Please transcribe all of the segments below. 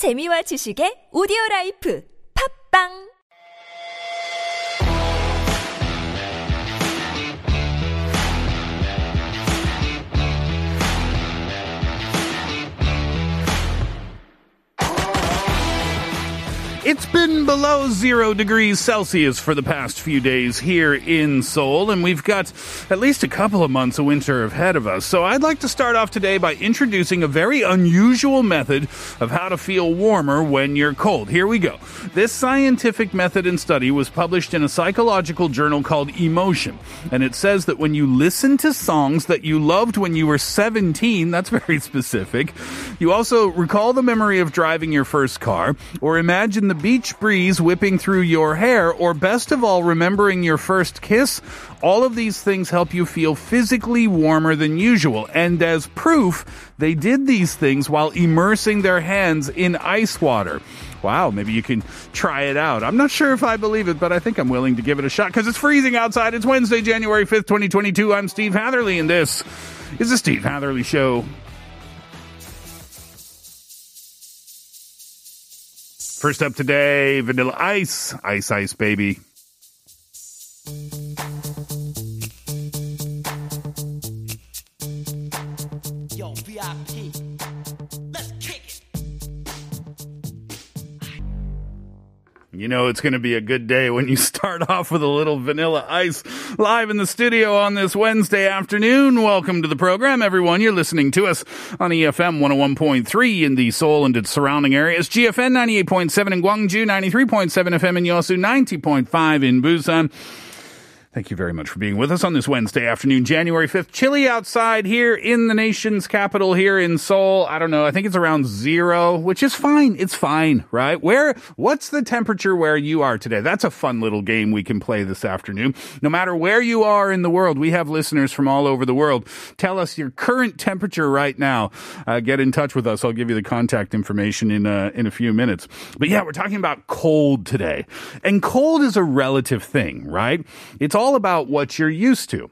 재미와 지식의 오디오 라이프. 팝빵 It's been below zero degrees Celsius for the past few days here in Seoul, and we've got at least a couple of months of winter ahead of us. So I'd like to start off today by introducing a very unusual method of how to feel warmer when you're cold. Here we go. This scientific method and study was published in a psychological journal called Emotion, and it says that when you listen to songs that you loved when you were 17, that's very specific, you also recall the memory of driving your first car, or imagine the beach breeze whipping through your hair, or best of all, remembering your first kiss, all of these things help you feel physically warmer than usual. And as proof, they did these things while immersing their hands in ice water. Wow, maybe you can try it out. I'm not sure if I believe it, but I think I'm willing to give it a shot because it's freezing outside. It's Wednesday, January 5th, 2022. I'm Steve Hatherley, and this is the Steve Hatherley Show. First up today, Vanilla Ice. Ice Ice Baby. You know it's going to be a good day when you start off with a little Vanilla Ice live in the studio on this Wednesday afternoon. Welcome to the program, everyone. You're listening to us on EFM 101.3 in the Seoul and its surrounding areas, GFN 98.7 in Gwangju, 93.7 FM in Yosu, 90.5 in Busan. Thank you very much for being with us on this Wednesday afternoon, January 5th. Chilly outside here in the nation's capital here in Seoul. I don't know. I think it's around zero, which is fine. It's fine, right? Where, what's the temperature where you are today? That's a fun little game we can play this afternoon. No matter where you are in the world, we have listeners from all over the world. Tell us your current temperature right now. Uh, get in touch with us. I'll give you the contact information in a, in a few minutes. But yeah, we're talking about cold today. And cold is a relative thing, right? It's all about what you're used to.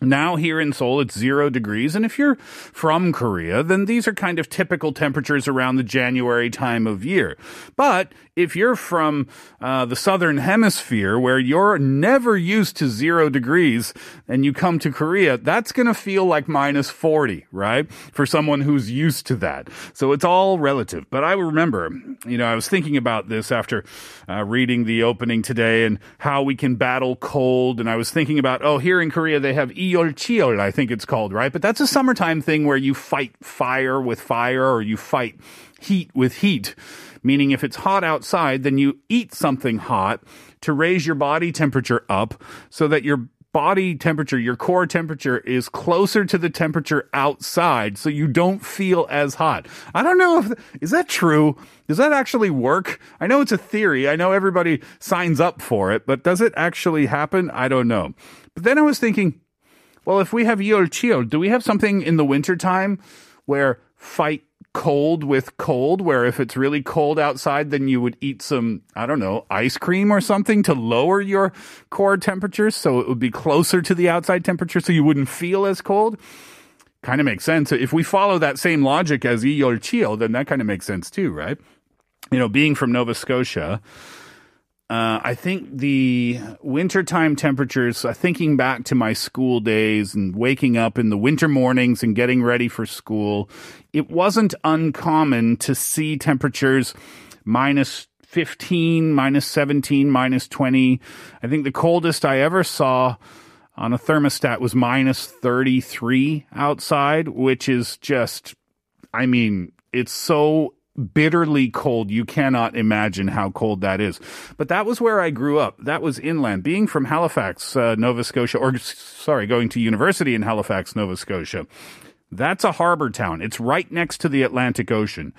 Now here in Seoul, it's zero degrees. And if you're from Korea, then these are kind of typical temperatures around the January time of year. But if you're from uh, the southern hemisphere where you're never used to zero degrees and you come to Korea, that's going to feel like minus 40, right? For someone who's used to that. So it's all relative. But I remember, you know, I was thinking about this after uh, reading the opening today and how we can battle cold. And I was thinking about, oh, here in Korea, they have Iolchiol, I think it's called, right? But that's a summertime thing where you fight fire with fire or you fight heat with heat. Meaning if it's hot outside, then you eat something hot to raise your body temperature up so that your body temperature, your core temperature is closer to the temperature outside so you don't feel as hot. I don't know if, is that true? Does that actually work? I know it's a theory. I know everybody signs up for it, but does it actually happen? I don't know. But then I was thinking, well, if we have Yolchil, do we have something in the wintertime where fight cold with cold, where if it's really cold outside, then you would eat some, I don't know, ice cream or something to lower your core temperature so it would be closer to the outside temperature so you wouldn't feel as cold? Kind of makes sense. If we follow that same logic as Yolchil, then that kind of makes sense too, right? You know, being from Nova Scotia, uh, I think the wintertime temperatures, uh, thinking back to my school days and waking up in the winter mornings and getting ready for school, it wasn't uncommon to see temperatures minus 15, minus 17, minus 20. I think the coldest I ever saw on a thermostat was minus 33 outside, which is just, I mean, it's so bitterly cold. You cannot imagine how cold that is. But that was where I grew up. That was inland. Being from Halifax, uh, Nova Scotia, or sorry, going to university in Halifax, Nova Scotia. That's a harbor town. It's right next to the Atlantic Ocean.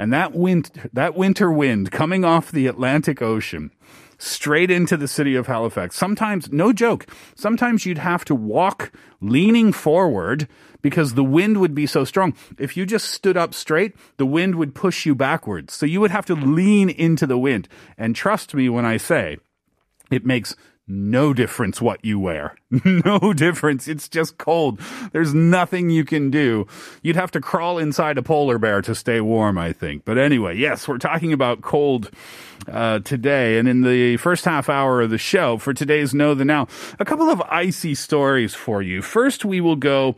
And that wind, that winter wind coming off the Atlantic Ocean straight into the city of Halifax. Sometimes, no joke, sometimes you'd have to walk leaning forward because the wind would be so strong. If you just stood up straight, the wind would push you backwards. So you would have to lean into the wind. And trust me when I say it makes no difference what you wear. no difference. It's just cold. There's nothing you can do. You'd have to crawl inside a polar bear to stay warm, I think. But anyway, yes, we're talking about cold uh, today. And in the first half hour of the show for today's Know the Now, a couple of icy stories for you. First, we will go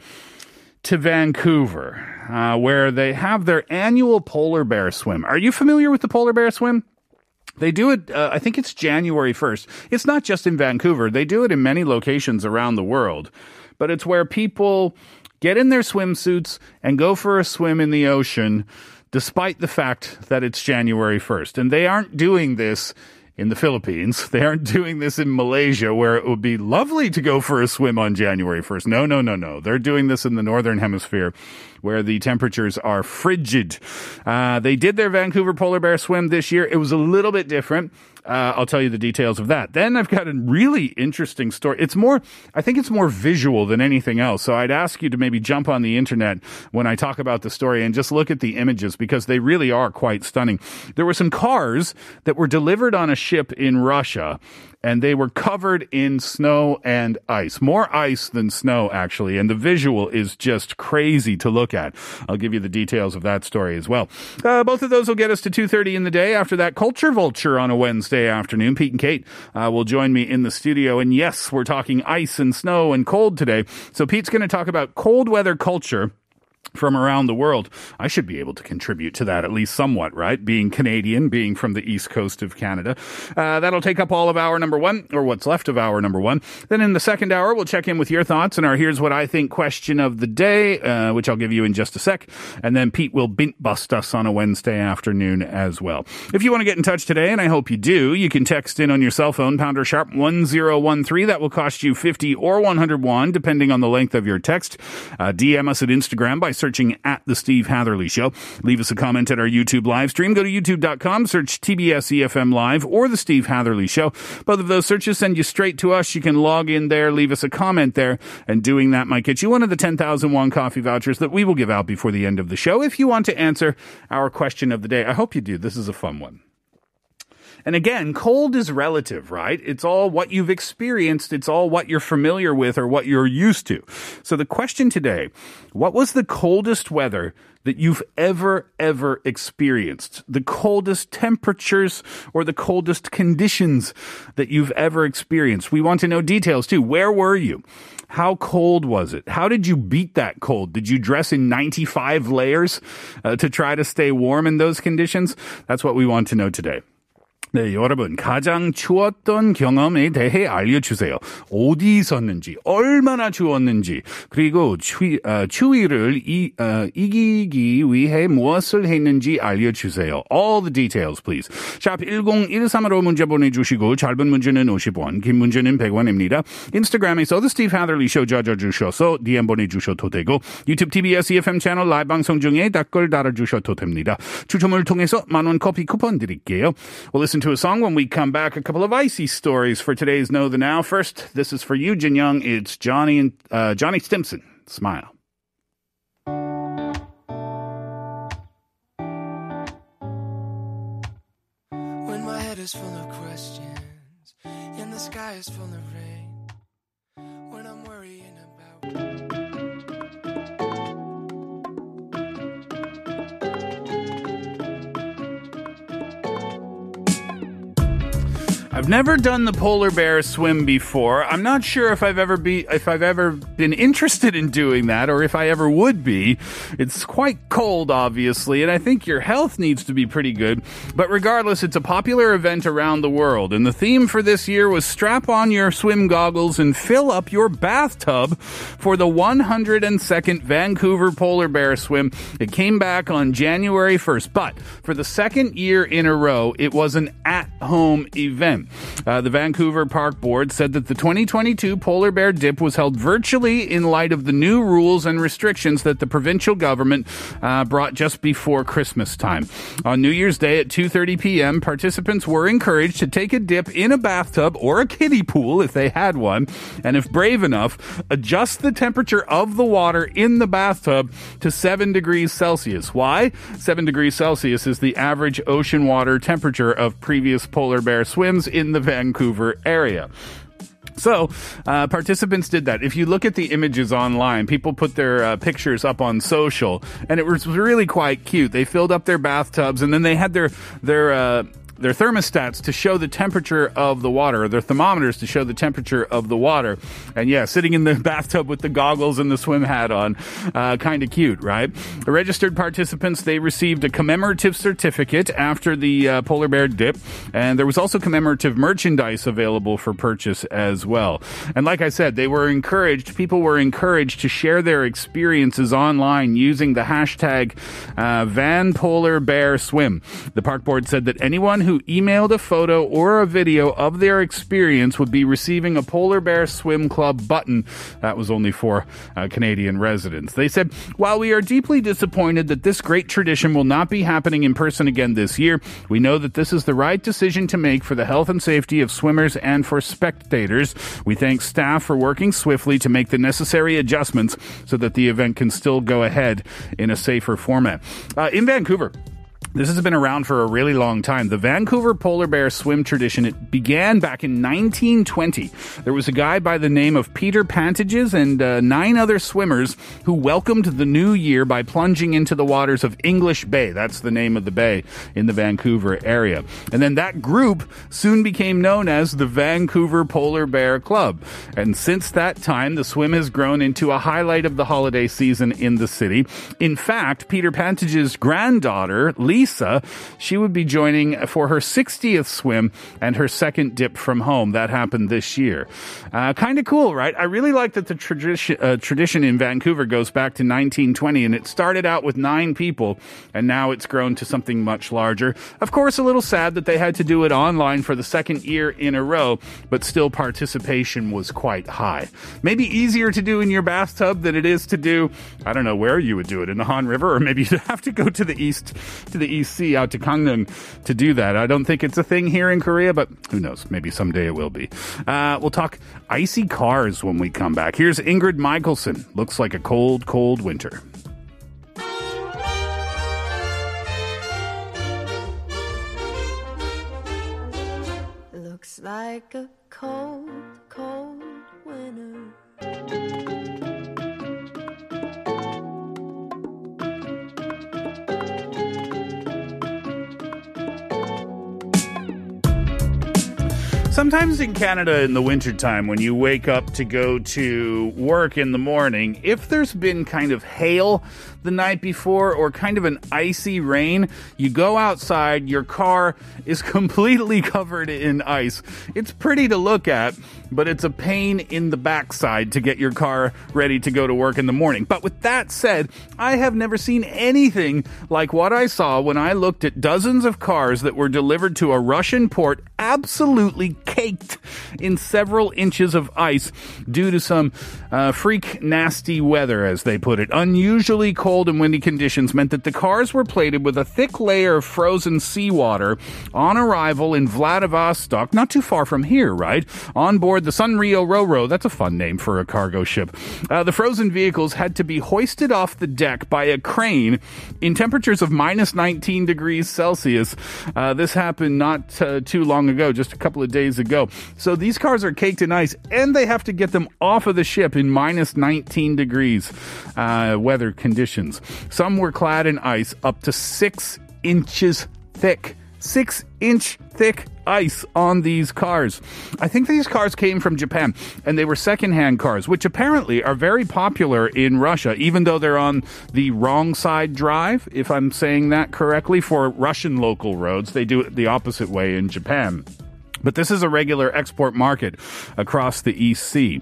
to Vancouver, uh, where they have their annual polar bear swim. Are you familiar with the polar bear swim? They do it, uh, I think it's January 1st. It's not just in Vancouver, they do it in many locations around the world. But it's where people get in their swimsuits and go for a swim in the ocean despite the fact that it's January 1st. And they aren't doing this in the Philippines. They aren't doing this in Malaysia where it would be lovely to go for a swim on January 1st. No, no, no, no. They're doing this in the northern hemisphere where the temperatures are frigid. Uh, they did their Vancouver polar bear swim this year. It was a little bit different. Uh, I'll tell you the details of that. Then I've got a really interesting story. It's more, I think it's more visual than anything else. So I'd ask you to maybe jump on the internet when I talk about the story and just look at the images because they really are quite stunning. There were some cars that were delivered on a ship in Russia and they were covered in snow and ice. More ice than snow, actually. And the visual is just crazy to look at. I'll give you the details of that story as well. Uh, both of those will get us to 2.30 in the day. After that, Culture Vulture on a Wednesday afternoon. Pete and Kate uh, will join me in the studio. And yes, we're talking ice and snow and cold today. So Pete's going to talk about cold weather culture from around the world. I should be able to contribute to that at least somewhat, right? Being Canadian, being from the east coast of Canada. Uh, that'll take up all of hour number one, or what's left of hour number one. Then in the second hour, we'll check in with your thoughts and our Here's What I Think question of the day, uh, which I'll give you in just a sec. And then Pete will bint bust us on a Wednesday afternoon as well. If you want to get in touch today, and I hope you do, you can text in on your cell phone, pounder sharp 1013. That will cost you 50 or 101, depending on the length of your text. Uh, DM us at Instagram by searching at The Steve Hatherley Show. Leave us a comment at our YouTube live stream. Go to youtube.com, search TBS EFM Live or The Steve Hatherley Show. Both of those searches send you straight to us. You can log in there, leave us a comment there, and doing that might get you one of the 10,000 won coffee vouchers that we will give out before the end of the show if you want to answer our question of the day. I hope you do. This is a fun one. And again, cold is relative, right? It's all what you've experienced. It's all what you're familiar with or what you're used to. So the question today, what was the coldest weather that you've ever, ever experienced? The coldest temperatures or the coldest conditions that you've ever experienced? We want to know details too. Where were you? How cold was it? How did you beat that cold? Did you dress in 95 layers uh, to try to stay warm in those conditions? That's what we want to know today. 네, 여러분 가장 추웠던 경험에 대해 알려주세요. 어디 있었는지, 얼마나 추웠는지, 그리고 추위, 어, 추위를 이, 어, 이기기 위해 무엇을 했는지 알려주세요. All the details, please. 샵 1013으로 문자 보내주시고 짧은 문제는 50원, 긴 문제는 100원입니다. 인스타그램에서 The Steve Hatherley Show 찾아주셔서 DM 보내주셔도 되고 유튜브 TBS EFM 채널 라이브 방송 중에 댓글 달아주셔도 됩니다. 추첨을 통해서 만원 커피 쿠폰 드릴게요. We'll listen to a song when we come back. A couple of icy stories for today's Know the Now. First, this is for you, Jin Young. It's Johnny and uh, Johnny Stimson. Smile. When my head is full of questions and the sky is full of rain. I've never done the polar bear swim before. I'm not sure if I've ever be if I've ever been interested in doing that or if I ever would be. It's quite cold obviously, and I think your health needs to be pretty good. But regardless, it's a popular event around the world, and the theme for this year was strap on your swim goggles and fill up your bathtub for the 102nd Vancouver polar bear swim. It came back on January 1st, but for the second year in a row, it was an at-home event. Uh, the Vancouver Park Board said that the 2022 polar bear dip was held virtually in light of the new rules and restrictions that the provincial government uh, brought just before Christmas time. On New Year's Day at 2:30 p.m., participants were encouraged to take a dip in a bathtub or a kiddie pool if they had one, and if brave enough, adjust the temperature of the water in the bathtub to 7 degrees Celsius. Why? 7 degrees Celsius is the average ocean water temperature of previous polar bear swims in the Vancouver area. So, uh, participants did that. If you look at the images online, people put their uh, pictures up on social, and it was really quite cute. They filled up their bathtubs, and then they had their their uh, their thermostats to show the temperature of the water, their thermometers to show the temperature of the water. And yeah, sitting in the bathtub with the goggles and the swim hat on, uh, kind of cute, right? The registered participants they received a commemorative certificate after the uh, polar bear dip, and there was also commemorative merchandise available for purchase as well. And like I said, they were encouraged. People were encouraged to share their experiences online using the hashtag uh, Van Polar Bear Swim. The park board said that anyone who emailed a photo or a video of their experience would be receiving a Polar Bear Swim Club button. That was only for uh, Canadian residents. They said, while we are deeply disappointed that this great tradition will not be happening in person again this year, we know that this is the right decision to make for the health and safety of swimmers and for spectators. We thank staff for working swiftly to make the necessary adjustments so that the event can still go ahead in a safer format. Uh, in Vancouver, this has been around for a really long time. The Vancouver polar bear swim tradition it began back in 1920. There was a guy by the name of Peter Pantages and uh, nine other swimmers who welcomed the new year by plunging into the waters of English Bay. That's the name of the bay in the Vancouver area. And then that group soon became known as the Vancouver Polar Bear Club. And since that time, the swim has grown into a highlight of the holiday season in the city. In fact, Peter Pantages' granddaughter, Lisa, she would be joining for her 60th swim and her second dip from home. That happened this year. Uh, kind of cool, right? I really like that the tradition, uh, tradition in Vancouver goes back to 1920 and it started out with nine people and now it's grown to something much larger. Of course, a little sad that they had to do it online for the second year in a row, but still participation was quite high. Maybe easier to do in your bathtub than it is to do, I don't know where you would do it, in the Han River, or maybe you'd have to go to the east, to the Out to Gangneung to do that. I don't think it's a thing here in Korea, but who knows? Maybe someday it will be. Uh, we'll talk icy cars when we come back. Here's Ingrid Michaelson. Looks like a cold, cold winter. Looks like a cold, cold Sometimes in Canada in the wintertime, when you wake up to go to work in the morning, if there's been kind of hail the night before or kind of an icy rain, you go outside, your car is completely covered in ice. It's pretty to look at, but it's a pain in the backside to get your car ready to go to work in the morning. But with that said, I have never seen anything like what I saw when I looked at dozens of cars that were delivered to a Russian port absolutely caked in several inches of ice due to some uh, freak nasty weather, as they put it. Unusually cold and windy conditions meant that the cars were plated with a thick layer of frozen seawater on arrival in Vladivostok, not too far from here, right? On board the Sunrio Roro, that's a fun name for a cargo ship. Uh, the frozen vehicles had to be hoisted off the deck by a crane in temperatures of minus 19 degrees Celsius. Uh, this happened not uh, too long ago, just a couple of days ago. So these cars are caked in ice, and they have to get them off of the ship in minus 19 degrees uh, weather conditions. Some were clad in ice up to six inches thick. Six inch thick ice on these cars. I think these cars came from Japan and they were secondhand cars, which apparently are very popular in Russia, even though they're on the wrong side drive, if I'm saying that correctly, for Russian local roads. They do it the opposite way in Japan. But this is a regular export market across the East Sea.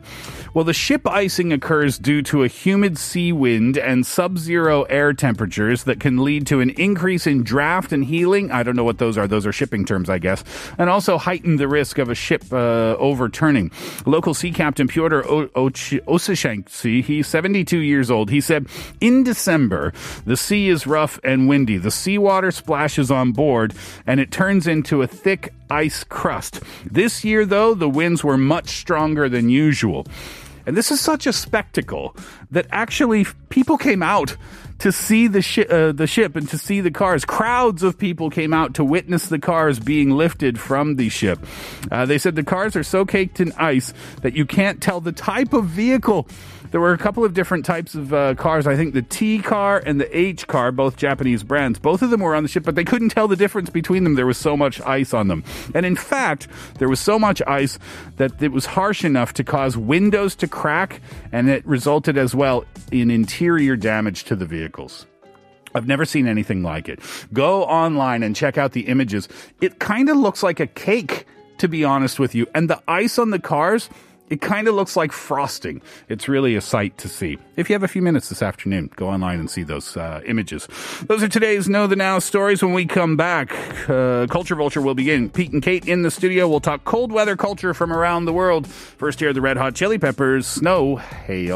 Well, the ship icing occurs due to a humid sea wind and sub zero air temperatures that can lead to an increase in draft and heeling. I don't know what those are. Those are shipping terms, I guess. And also heighten the risk of a ship uh, overturning. Local sea captain Pyotr Osichansky, he's 72 years old. He said, In December, the sea is rough and windy. The seawater splashes on board and it turns into a thick ice crust. This year, though, the winds were much stronger than usual. And this is such a spectacle that actually people came out to see the, shi- uh, the ship and to see the cars. Crowds of people came out to witness the cars being lifted from the ship. Uh, they said the cars are so caked in ice that you can't tell the type of vehicle. There were a couple of different types of uh, cars. I think the T car and the H car, both Japanese brands. Both of them were on the ship, but they couldn't tell the difference between them. There was so much ice on them. And in fact, there was so much ice that it was harsh enough to cause windows to crack, and it resulted as well in interior damage to the vehicles. I've never seen anything like it. Go online and check out the images. It kind of looks like a cake, to be honest with you. And the ice on the cars, it kind of looks like frosting. It's really a sight to see. If you have a few minutes this afternoon, go online and see those uh, images. Those are today's Know the Now stories. When we come back, uh, Culture Vulture will begin. Pete and Kate in the studio. We'll talk cold weather culture from around the world. First, here the Red Hot Chili Peppers. Snow. Hey,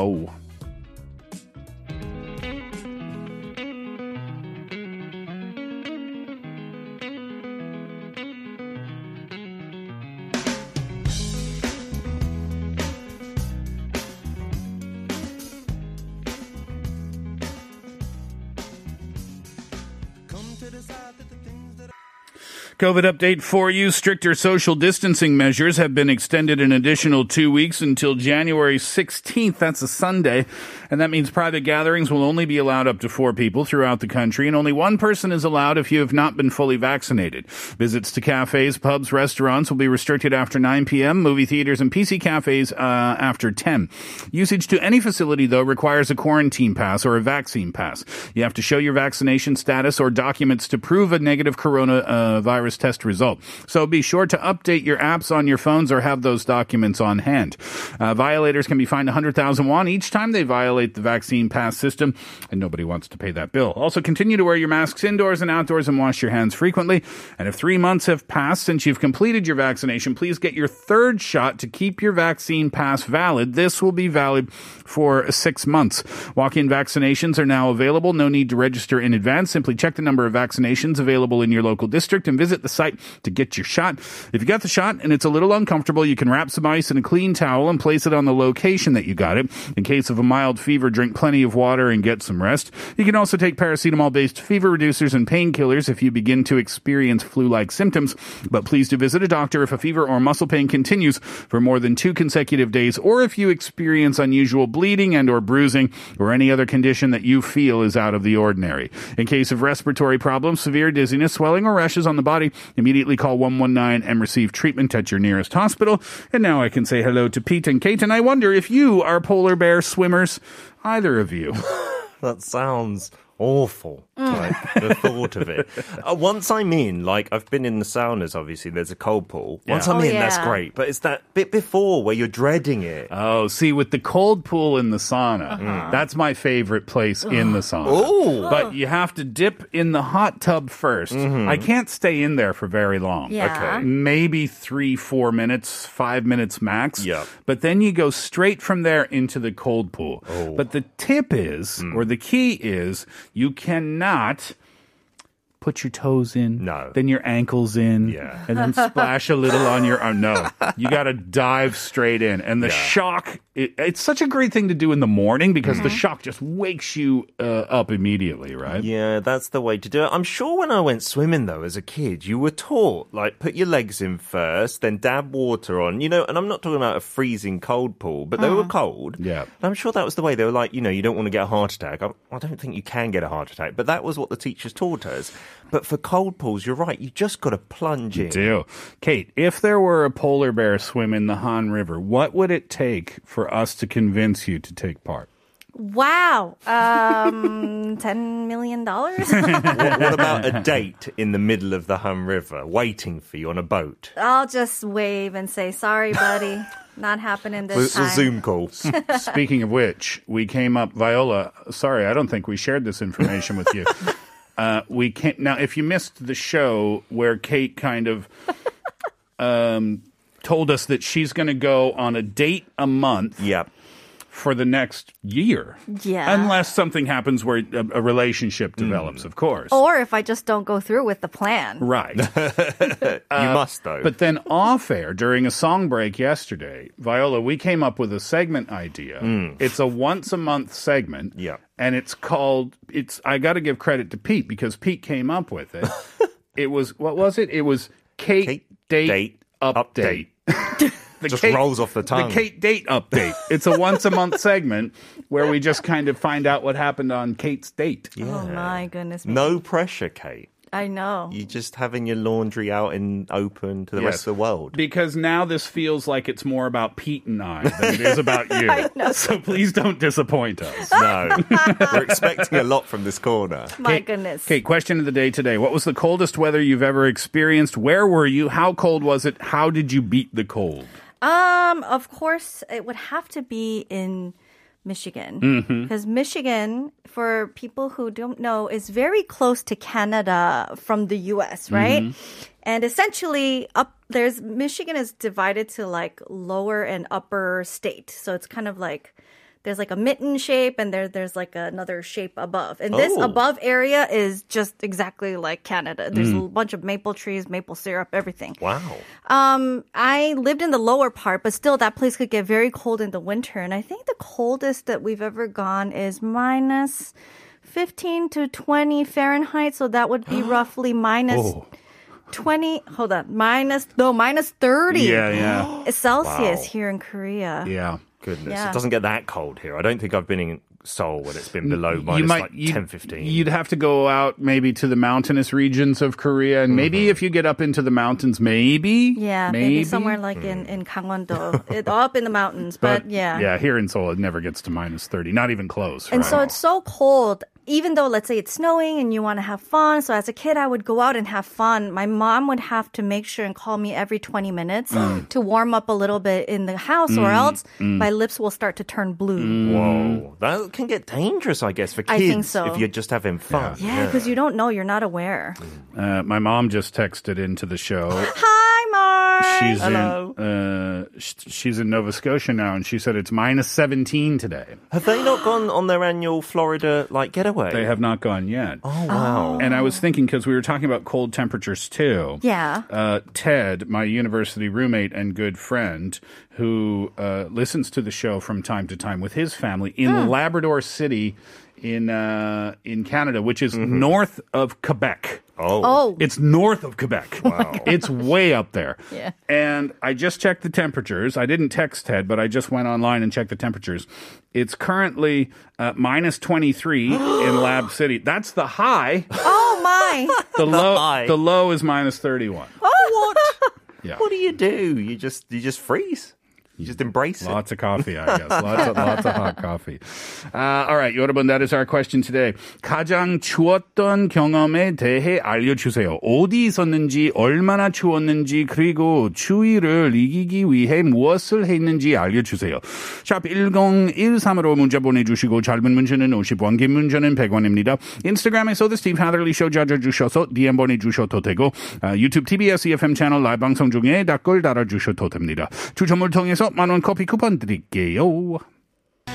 COVID update for you. Stricter social distancing measures have been extended an additional two weeks until January 16th. That's a Sunday. And that means private gatherings will only be allowed up to four people throughout the country, and only one person is allowed if you have not been fully vaccinated. Visits to cafes, pubs, restaurants will be restricted after 9 p.m., movie theaters and PC cafes uh, after 10. Usage to any facility, though, requires a quarantine pass or a vaccine pass. You have to show your vaccination status or documents to prove a negative coronavirus test result. So be sure to update your apps on your phones or have those documents on hand. Uh, violators can be fined 100,000 won each time they violate the vaccine pass system, and nobody wants to pay that bill. Also, continue to wear your masks indoors and outdoors and wash your hands frequently. And if three months have passed since you've completed your vaccination, please get your third shot to keep your vaccine pass valid. This will be valid for six months. Walk-in vaccinations are now available. No need to register in advance. Simply check the number of vaccinations available in your local district and visit the site to get your shot. If you got the shot and it's a little uncomfortable, you can wrap some ice in a clean towel and place it on the location that you got it. In case of a mild fever, drink plenty of water and get some rest. You can also take paracetamol-based fever reducers and painkillers if you begin to experience flu-like symptoms. But please do visit a doctor if a fever or muscle pain continues for more than two consecutive days or if you experience unusual bleeding and or bruising or any other condition that you feel is out of the ordinary. In case of respiratory problems, severe dizziness, swelling or rashes on the body, immediately call 119 and receive treatment at your nearest hospital. And now I can say hello to Pete and Kate and I wonder if you are polar bear swimmers, either of you. That sounds awful. Mm. Like the thought of it. Uh, once I'm in, like I've been in the saunas. Obviously, there's a cold pool. Once Yeah. I'm Oh, in, that's yeah. great. But it's that bit before where you're dreading it. Oh, see, with the cold pool in the sauna, uh-huh. mm. that's my favorite place in the sauna. Ooh. But you have to dip in the hot tub 1st mm-hmm. I can't stay in there for very long. Yeah. Okay. Maybe three, four minutes, five minutes max. Yep. But then you go straight from there into the cold pool. Oh. But the tip is, mm. or the key is, you cannot put your toes in. No. Then your ankles in. Yeah. And then splash a little on your arm. No. You got to dive straight in. And the shock, it, it's such a great thing to do in the morning because the shock just wakes you uh, up immediately, right? Yeah, that's the way to do it. I'm sure when I went swimming though as a kid, you were taught like put your legs in first, then dab water on. You know, and I'm not talking about a freezing cold pool, but they were cold. Yeah. And I'm sure that was the way they were like, you know, you don't want to get a heart attack. I, I don't think you can get a heart attack, but that was what the teachers taught us. But for cold pools, you're right. You just got to plunge in. Do. Kate, if there were a polar bear swim in the Han River, what would it take for us to convince you to take part? Wow. Um, $10 million? what, what about a date in the middle of the Han River, waiting for you on a boat? I'll just wave and say, sorry, buddy. Not happening this It's a. Zoom call. Speaking of which, we came up, Viola. Sorry, I don't think we shared this information with you. Uh, we can't now. If you missed the show where Kate kind of um, told us that she's going to go on a date a month yep. For the next year. Yeah. Unless something happens where a, a relationship develops, hmm. of course. Or if I just don't go through with the plan. Right. you uh, must though. But then off air during a song break yesterday, Viola, we came up with a segment idea. Hmm. It's a once a month segment. Yeah. And it's called it's I gotta give credit to Pete because Pete came up with it. it was what was it? It was Kate, Kate Date, Date Update. the Just rolls off the tongue. The Kate Date Update. It's a once a month segment where we just kind of find out what happened on Kate's date. Oh my goodness. me. no pressure, Kate. I know. You're just having your laundry out in open to the rest of the world. Because now this feels like it's more about Pete and I than it is about you. I know. So please don't disappoint us. No, we're expecting a lot from this corner. My Kate- goodness. Okay, question of the day today. What was the coldest weather you've ever experienced? Where were you? How cold was it? How did you beat the cold? Um, of course, it would have to be in Michigan Mm-hmm. because Michigan, for people who don't know, is very close to Canada from the U.S. Right, Mm-hmm. and essentially up there's Michigan is divided to like lower and upper state, so it's kind of like. There's like a mitten shape and there there's like another shape above. And this Oh. above area is just exactly like Canada. There's Mm. a bunch of maple trees, maple syrup, everything. Wow. Um, I lived in the lower part, but still that place could get very cold in the winter. And I think the coldest that we've ever gone is minus 15 to 20 Fahrenheit. So that would be roughly minus Oh. 20. Hold on. Minus, no, minus 30 Yeah, yeah. Celsius Wow. here in Korea. Yeah. Goodness, Yeah. it doesn't get that cold here. I don't think I've been in Seoul when it's been below minus like 10, 15. You'd have to go out maybe to the mountainous regions of Korea, and maybe mm-hmm. if you get up into the mountains, maybe. Yeah, maybe, somewhere like in, mm. in Gangwon-do. it, up in the mountains, but, yeah. Yeah, here in Seoul, it never gets to minus 30, not even close. And right? so it's so cold. Even though, let's say it's snowing and you want to have fun. So as a kid, I would go out and have fun. My mom would have to make sure and call me every 20 minutes Mm. to warm up a little bit in the house or else my lips will start to turn blue. Mm. Whoa, that can get dangerous, I guess, for kids I think so. if you're just having fun. Yeah, because you don't know. You're not aware. Uh, my mom just texted into the show. Hi, Mark. She's Hello. in uh, she's in Nova Scotia now, and she said it's minus 17 today. Have they not gone on their annual Florida like get getaway? They have not gone yet. Oh wow. And I was thinking because we were talking about cold temperatures too. Yeah. Uh, Ted, my university roommate and good friend, who uh, listens to the show from time to time with his family in Labrador City, in uh, in Canada, which is north of Quebec. Oh. Oh, It's north of Quebec. Wow. It's way up there. Yeah. And I just checked the temperatures. I didn't text Ted, but I just went online and checked the temperatures. It's currently uh, minus 23 in Lab City. That's the high. oh my. The low high. the low is minus 31. Oh, what? Yeah. What do you do? You just you just freeze. You just embrace it. Lots of coffee, I guess. Lots of, lots of hot coffee. Uh, all right, 여러분, that is our question today. 가장 추웠던 경험에 대해 알려주세요. 어디 있었는지, 얼마나 추웠는지, 그리고 추위를 이기기 위해 무엇을 했는지 알려주세요. 샵 1013으로 문자 보내주시고, 짧은 문자는 50원, 긴 문자는 100원입니다. 인스타그램에서도 스티브 하들리 쇼 찾아주셔서 DM 보내주셔도 되고, 아, 유튜브 TBS EFM 채널 라이브 방송 중에 댓글 달아주셔도 됩니다. 추첨을 통해서 up, man on Copy Coupon Drigeo.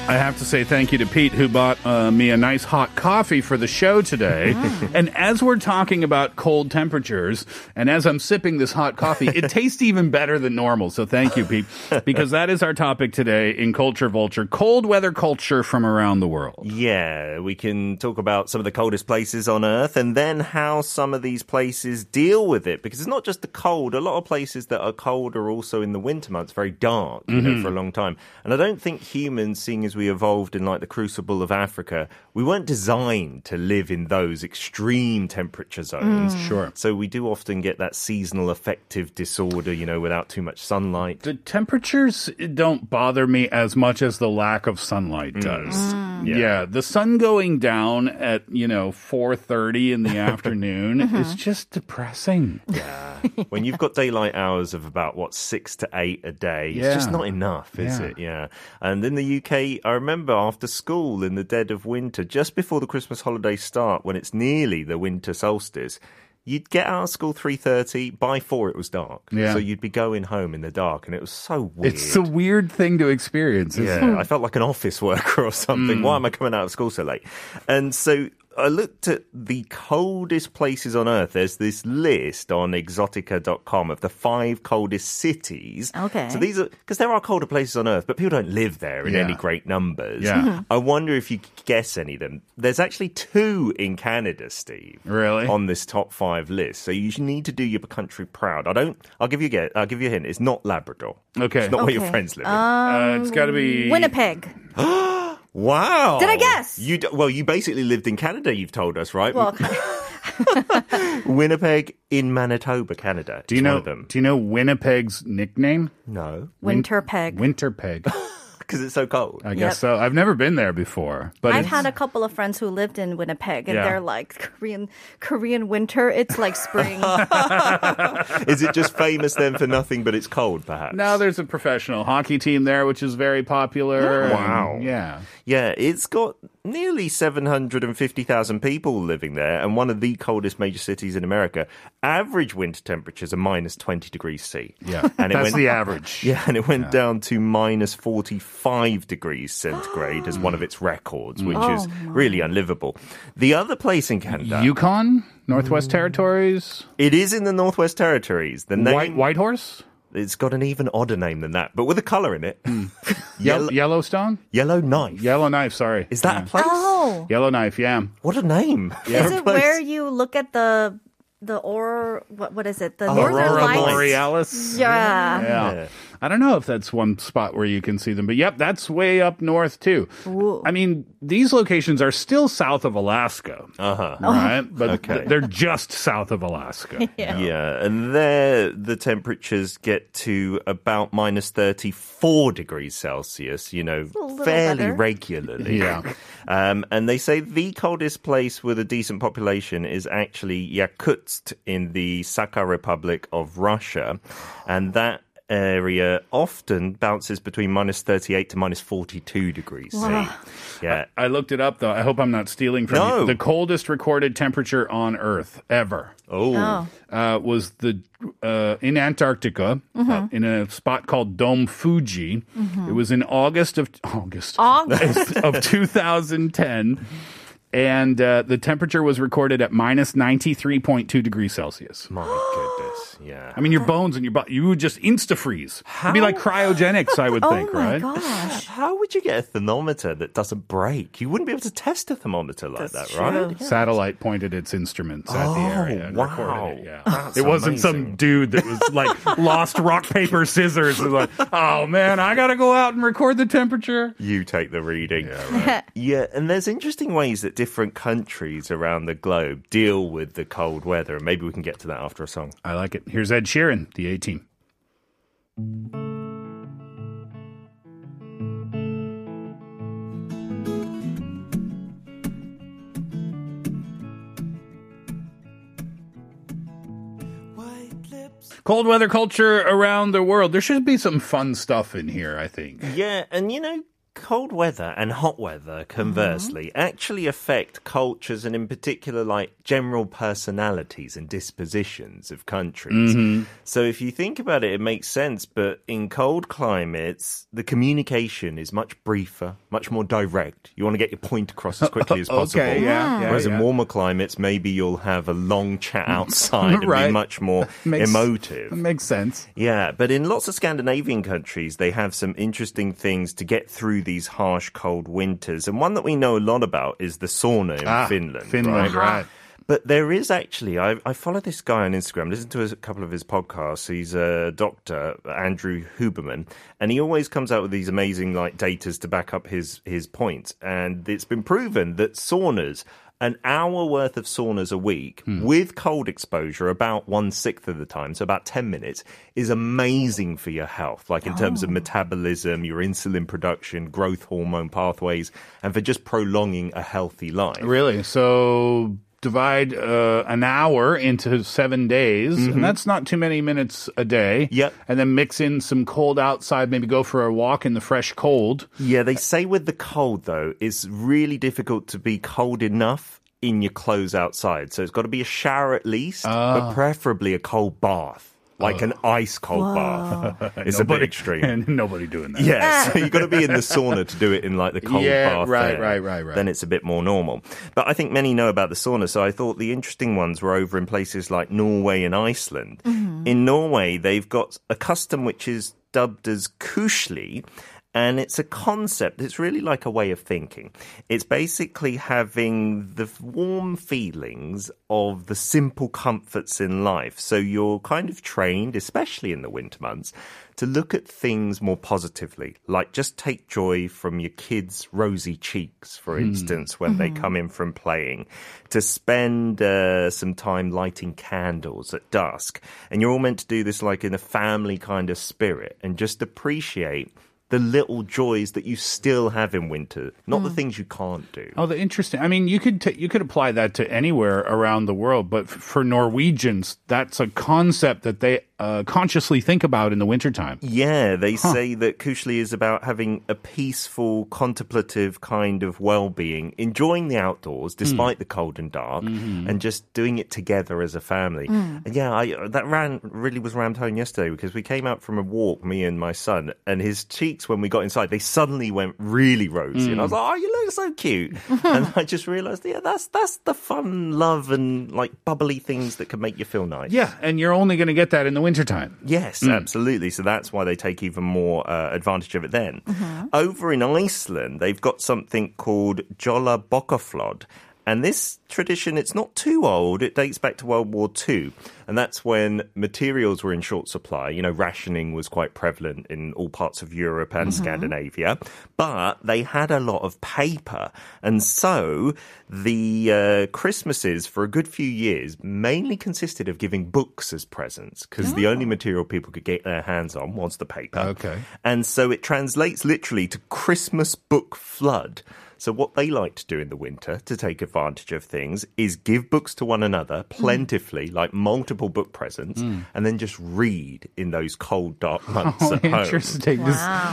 I have to say thank you to Pete who bought uh, me a nice hot coffee for the show today. and as we're talking about cold temperatures, and as I'm sipping this hot coffee, it tastes even better than normal. So thank you, Pete, because that is our topic today in Culture Vulture cold weather culture from around the world. Yeah, we can talk about some of the coldest places on Earth and then how some of these places deal with it. Because it's not just the cold. A lot of places that are cold are also in the winter months very dark, you know, for a long time. And I don't think humans, seeing as we evolved in like the crucible of Africa, we weren't designed to live in those extreme temperature zones. Mm. Sure. So we do often get that seasonal affective disorder, you know, without too much sunlight. The temperatures don't bother me as much as the lack of sunlight mm. does. Mm. Yeah. the sun going down at, you know, 4:30 in the afternoon uh-huh. is just depressing. Yeah. when you've got daylight hours of about what six to eight a day, it's just not enough, is Yeah. it? Yeah. And in the UK, I remember after school in the dead of winter, just before the Christmas holidays start, when it's nearly the winter solstice. you'd get out of school 3.30 by 4 it was dark Yeah. so you'd be going home in the dark and it was so weird It's a weird thing to experience. isn't it? yeah, I felt like an office worker or something. Hmm. Why am I coming out of school so late? And so I looked at the coldest places on earth. There's this list on exotica.com of the five coldest cities. Okay. So these are, because there are colder places on earth, but people don't live there in Yeah. any great numbers. Yeah. Mhm. I wonder if you could guess any of them. There's actually two in Canada, Steve. Really? On this top five list. So you need to do your country proud. I don't, I'll give you a guess. I'll give you a hint. It's not Labrador. Okay. It's not where your friends live. Uh, it's got to be Winnipeg. Wow. Did I guess? You d- well, you basically lived in Canada. You've told us, right? Well, Winnipeg in Manitoba, Canada. Do you know? them? Do you know Winnipeg's nickname? No, Winterpeg. Winterpeg. Because it's so cold. I Yep. guess so. I've never been there before, but I've it's- had a couple of friends who lived in Winnipeg, and Yeah. they're like Korean Korean winter. It's like spring. is it just famous then for nothing but it's cold, perhaps? now there's a professional hockey team there, which is very popular. Oh, and- Wow. yeah. Yeah, it's got nearly 750,000 people living there, and one of the coldest major cities in America. Average winter temperatures are minus 20 degrees C. Yeah. and it That's went, the average. Yeah, and it went down to minus 45 degrees centigrade as one of its records, which mm. is oh, really unlivable. The other place in Canada, Yukon, Northwest Territories, it is in the Northwest Territories. The name, White Whitehorse, it's got an even odder name than that, but with a colour in it. Hmm. Yellow, Yellow, Yellowstone, Yellow Knife. Yellowknife. Sorry, Is that Yeah. a hmm. place? oh, Yellowknife, Yeah. What a name. is it place. where you look at the the or what what is it? The oh, northern Aurora lights. Borealis. Yeah. Yeah. Yeah. I don't know if that's one spot where you can see them, but yep, that's way up north too. Ooh. I mean, these locations are still south of Alaska, Uh-huh. right? But Okay. th- they're just south of Alaska. Yeah. Yeah, and there the temperatures get to about minus 34 degrees Celsius, you know, fairly better. regularly. Yeah. Um, and they say the coldest place with a decent population is actually Yakutsk in the Sakha Republic of Russia. And that area often bounces between minus 38 to minus 42 degrees C. Yeah. I looked it up though. I hope I'm not stealing from No. you. The coldest recorded temperature on Earth ever Oh. Oh. uh, was the uh, in Antarctica uh, in a spot called Dome Fuji. It was in August of August August. of 2010. And uh, the temperature was recorded at minus 93.2 degrees Celsius. My goodness. Yeah. I mean, your bones and your butt, you would just insta freeze. It'd be like cryogenics, I would oh think, my right? gosh. How would you get a thermometer that doesn't break? You wouldn't be able to test a thermometer like That's that, right? true. Satellite pointed its instruments at the Oh, area and wow. recorded it. Yeah. That's it wasn't some amazing. dude that was like lost rock, paper, scissors. and was like, oh man, I got to go out and record the temperature. You take the reading. Yeah, Yeah, and there's interesting ways that different countries around the globe deal with the cold weather, and maybe we can get to that after a song. I like it. Here's Ed Sheeran, the A Team. Cold weather culture around the world. There should be some fun stuff in here, I think. Yeah, and you know, cold weather and hot weather, conversely, mm-hmm. actually affect cultures and, in particular, like general personalities and dispositions of countries. Mm-hmm. So, if you think about it, it makes sense. But in cold climates, the communication is much briefer, much more direct. You want to get your point across as quickly as possible. Okay, yeah, yeah, Whereas in warmer climates, maybe you'll have a long chat outside and be much more Makes- emotive. Makes sense. Yeah, but in lots of Scandinavian countries, they have some interesting things to get through these harsh, cold winters. And one that we know a lot about is the sauna in Ah, Finland. Finland, right. But there is actually, I, I follow this guy on Instagram, listen to a couple of his podcasts. He's a doctor, Andrew Huberman, and he always comes out with these amazing like datas to back up his, his points. And it's been proven that saunas, an hour worth of saunas a week hmm. with cold exposure about one sixth of the time, so about 10 minutes, is amazing for your health, like in terms of oh. metabolism, your insulin production, growth hormone pathways, and for just prolonging a healthy life. Really? So divide uh, an hour into seven days, and that's not too many minutes a day. Yep. And then mix in some cold outside, maybe go for a walk in the fresh cold. Yeah, they say with the cold though, it's really difficult to be cold enough in your clothes outside. So it's got to be a shower at least, Ah. but preferably a cold bath, like an ice cold bath. It's a bit extreme. And nobody doing that. Yeah, so you've got to be in the sauna to do it in like the cold Yeah, bath. right, there. right, right, right. Then it's a bit more normal. But I think many know about the sauna, so I thought the interesting ones were over in places like Norway and Iceland. Mm-hmm. In Norway, they've got a custom which is dubbed as koselig. And it's a concept. It's really like a way of thinking. It's basically having the warm feelings of the simple comforts in life. So you're kind of trained, especially in the winter months, to look at things more positively. Like just take joy from your kids' rosy cheeks, for instance, when they come in from playing, to spend uh, some time lighting candles at dusk. And you're all meant to do this like in a family kind of spirit and just appreciate the little joys that you still have in winter, not the hmm. things you can't do. Oh, the interesting. I mean, you could t- you could apply that to anywhere around the world, but f- for Norwegians, that's a concept that they uh, consciously think about in the wintertime. Yeah, they say that koselig is about having a peaceful, contemplative kind of well-being, enjoying the outdoors hmm. despite the cold and dark, mm-hmm. and just doing it together as a family. Hmm. And yeah, I, that ran really was rammed home yesterday because we came out from a walk, me and my son, and his cheeks when we got inside, they suddenly went really rosy, and I was mm. like, "Oh, you look so cute!" and I just realised, yeah, that's that's the fun, love, and like bubbly things that can make you feel nice. Yeah, and you're only going to get that in the wintertime. Yes, mm. absolutely. So that's why they take even more uh, advantage of it then. Mm-hmm. Over in Iceland, they've got something called Jólabókaflóð. And this tradition, it's not too old. It dates back to World War II. And that's when materials were in short supply. You know, rationing was quite prevalent in all parts of Europe and Scandinavia. But they had a lot of paper. And so the uh, Christmases for a good few years mainly consisted of giving books as presents because the only material people could get their hands on was the paper. Okay. And so it translates literally to Christmas book flood. So what they like to do in the winter to take advantage of things is give books to one another hmm. plentifully, like multiple book presents, hmm. and then just read in those cold, dark months Oh, at home. interesting. Wow.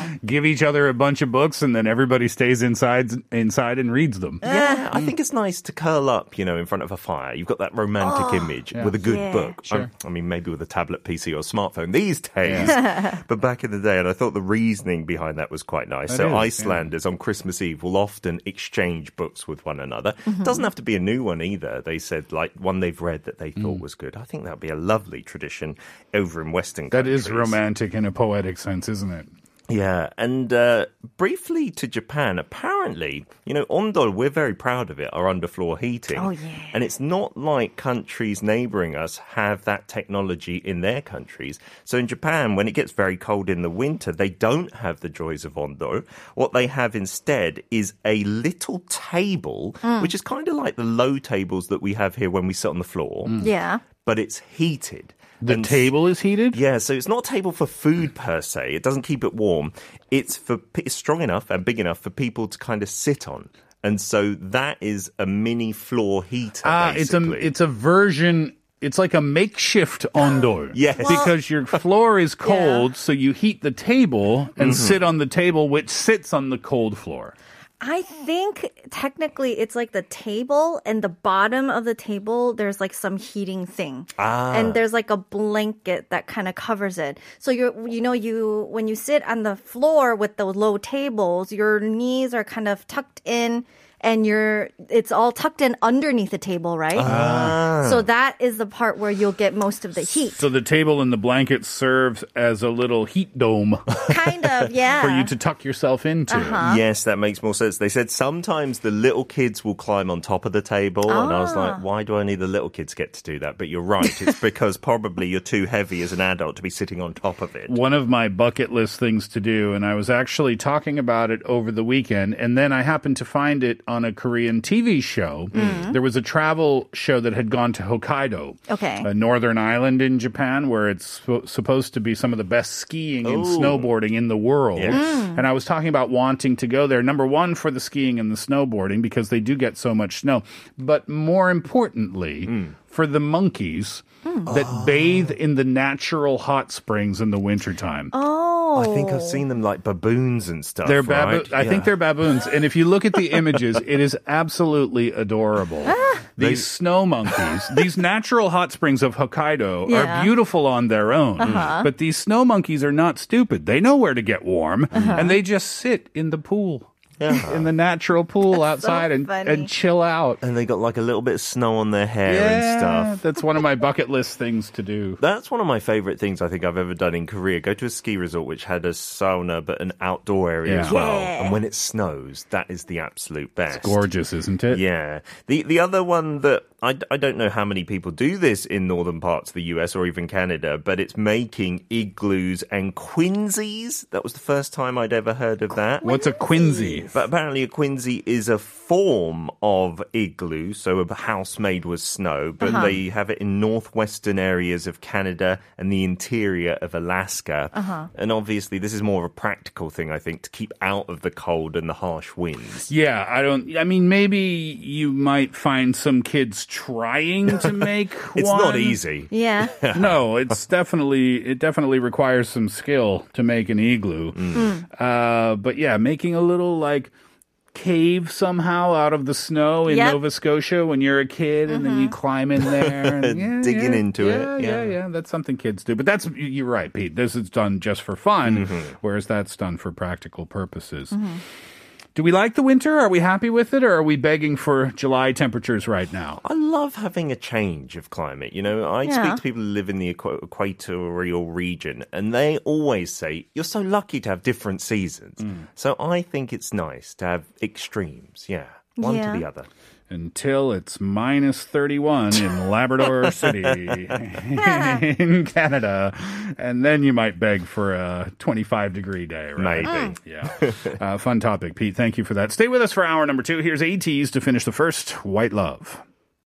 Just give each other a bunch of books, and then everybody stays inside inside and reads them. Yeah, I think it's nice to curl up, you know, in front of a fire. You've got that romantic oh. image with a good Yeah. book. Sure. I, I mean, maybe with a tablet PC or smartphone these days. but back in the day, and I thought the reasoning behind that was quite nice. That so is, yeah. Icelanders on Christmas Eve will often exchange books with one another. Mm-hmm. Doesn't have to be a new one either. They said like one they've read that they thought mm. was good. I think that would be a lovely tradition over in Western That is countries. romantic in a poetic sense, isn't it? Yeah, and uh, briefly to Japan, apparently, you know, Ondol, we're very proud of it, our underfloor heating. Oh, yeah. And it's not like countries neighboring us have that technology in their countries. So in Japan, when it gets very cold in the winter, they don't have the joys of Ondol. What they have instead is a little table, which is kind of like the low tables that we have here when we sit on the floor, Yeah. but it's heated. The And table is heated. yeah, so it's not a table for food per se. It doesn't keep it warm. It's for it's strong enough and big enough for people to kind of sit on. And so that is a mini floor heater. Ah, it's a it's a version. It's like a makeshift ondol. Yes. Well- because your floor is cold, so you heat the table and sit on the table, which sits on the cold floor. I think technically it's like the table and the bottom of the table there's like some heating thing. Ah. And there's like a blanket that kind of covers it. So you're you know you when you sit on the floor with those low tables, your knees are kind of tucked in and you're it's all tucked in underneath the table, right? Ah. So that is the part where you'll get most of the heat. So the table and the blanket serves as a little heat dome kind of, yeah. for you to tuck yourself into. Uh-huh. Yes, that makes more sense. They said sometimes the little kids will climb on top of the table, and I was like, ah. why do only the little kids get to do that? But you're right. It's because probably you're too heavy as an adult to be sitting on top of it. One of my bucket list things to do, and I was actually talking about it over the weekend, and then I happened to find it on a Korean TV show. There was a travel show that had gone to Hokkaido, Okay. a northern island in Japan, where it's spo- supposed to be some of the best skiing and Ooh. snowboarding in the world. Yes. Mm. And I was talking about wanting to go there. Number one, for the skiing and the snowboarding, because they do get so much snow. But more importantly, Mm. for the monkeys that bathe in the natural hot springs in the wintertime. Oh. Oh. I think I've seen them like baboons and stuff. They're baboon. right? I think they're baboons, and if you look at the images, it is absolutely adorable. Ah. These snow monkeys, these natural hot springs of Hokkaido, Yeah. are beautiful on their own. Uh-huh. But these snow monkeys are not stupid. They know where to get warm, Uh-huh. and they just sit in the pool, Yeah. in the natural pool outside, and, funny. and chill out. and they got like a little bit of snow on their hair and stuff. that's one of my bucket list things to do. That's one of my favorite things I think I've ever done in Korea. Go to a ski resort which had a sauna but an outdoor area as well. Yeah. And when it snows, that is the absolute best. Gorgeous, isn't it? Yeah. The the other one that I, I don't know how many people do this in northern parts of the US or even Canada, but it's making igloos and quinzies. That was the first time I'd ever heard of that. What's a quinzy? But apparently, a quinzy is a form of igloo, so a house made with snow. But Uh-huh. they have it in northwestern areas of Canada and the interior of Alaska. Uh-huh. And obviously, this is more of a practical thing, I think, to keep out of the cold and the harsh winds. Yeah, I don't. I mean, maybe you might find some kids trying to make. It's one. not easy. Yeah. no, it's definitely it definitely requires some skill to make an igloo. Mm. Hmm. Uh, but yeah, making a little like cave somehow out of the snow in Yep. Nova Scotia when you're a kid, and then you mm-hmm. climb in there, and, yeah, Digging yeah, into it, yeah, Yeah, yeah. yeah, That's something kids do. But that's you're right, Pete. This is done just for fun, mm-hmm. whereas that's done for practical purposes. Mm-hmm. Do we like the winter? Are we happy with it, or are we begging for July temperatures right now? I love having a change of climate. You know, I Yeah. speak to people who live in the equa- equatorial region, and they always say, You're so lucky to have different seasons. Mm. So I think it's nice to have extremes. Yeah. One Yeah. to the other. Until it's minus 31 in Labrador City in Canada. And then you might beg for a 25 degree day, right? Maybe. Yeah. Uh, fun topic, Pete. Thank you for that. Stay with us for hour number two. Here's ATs to finish the first White Love.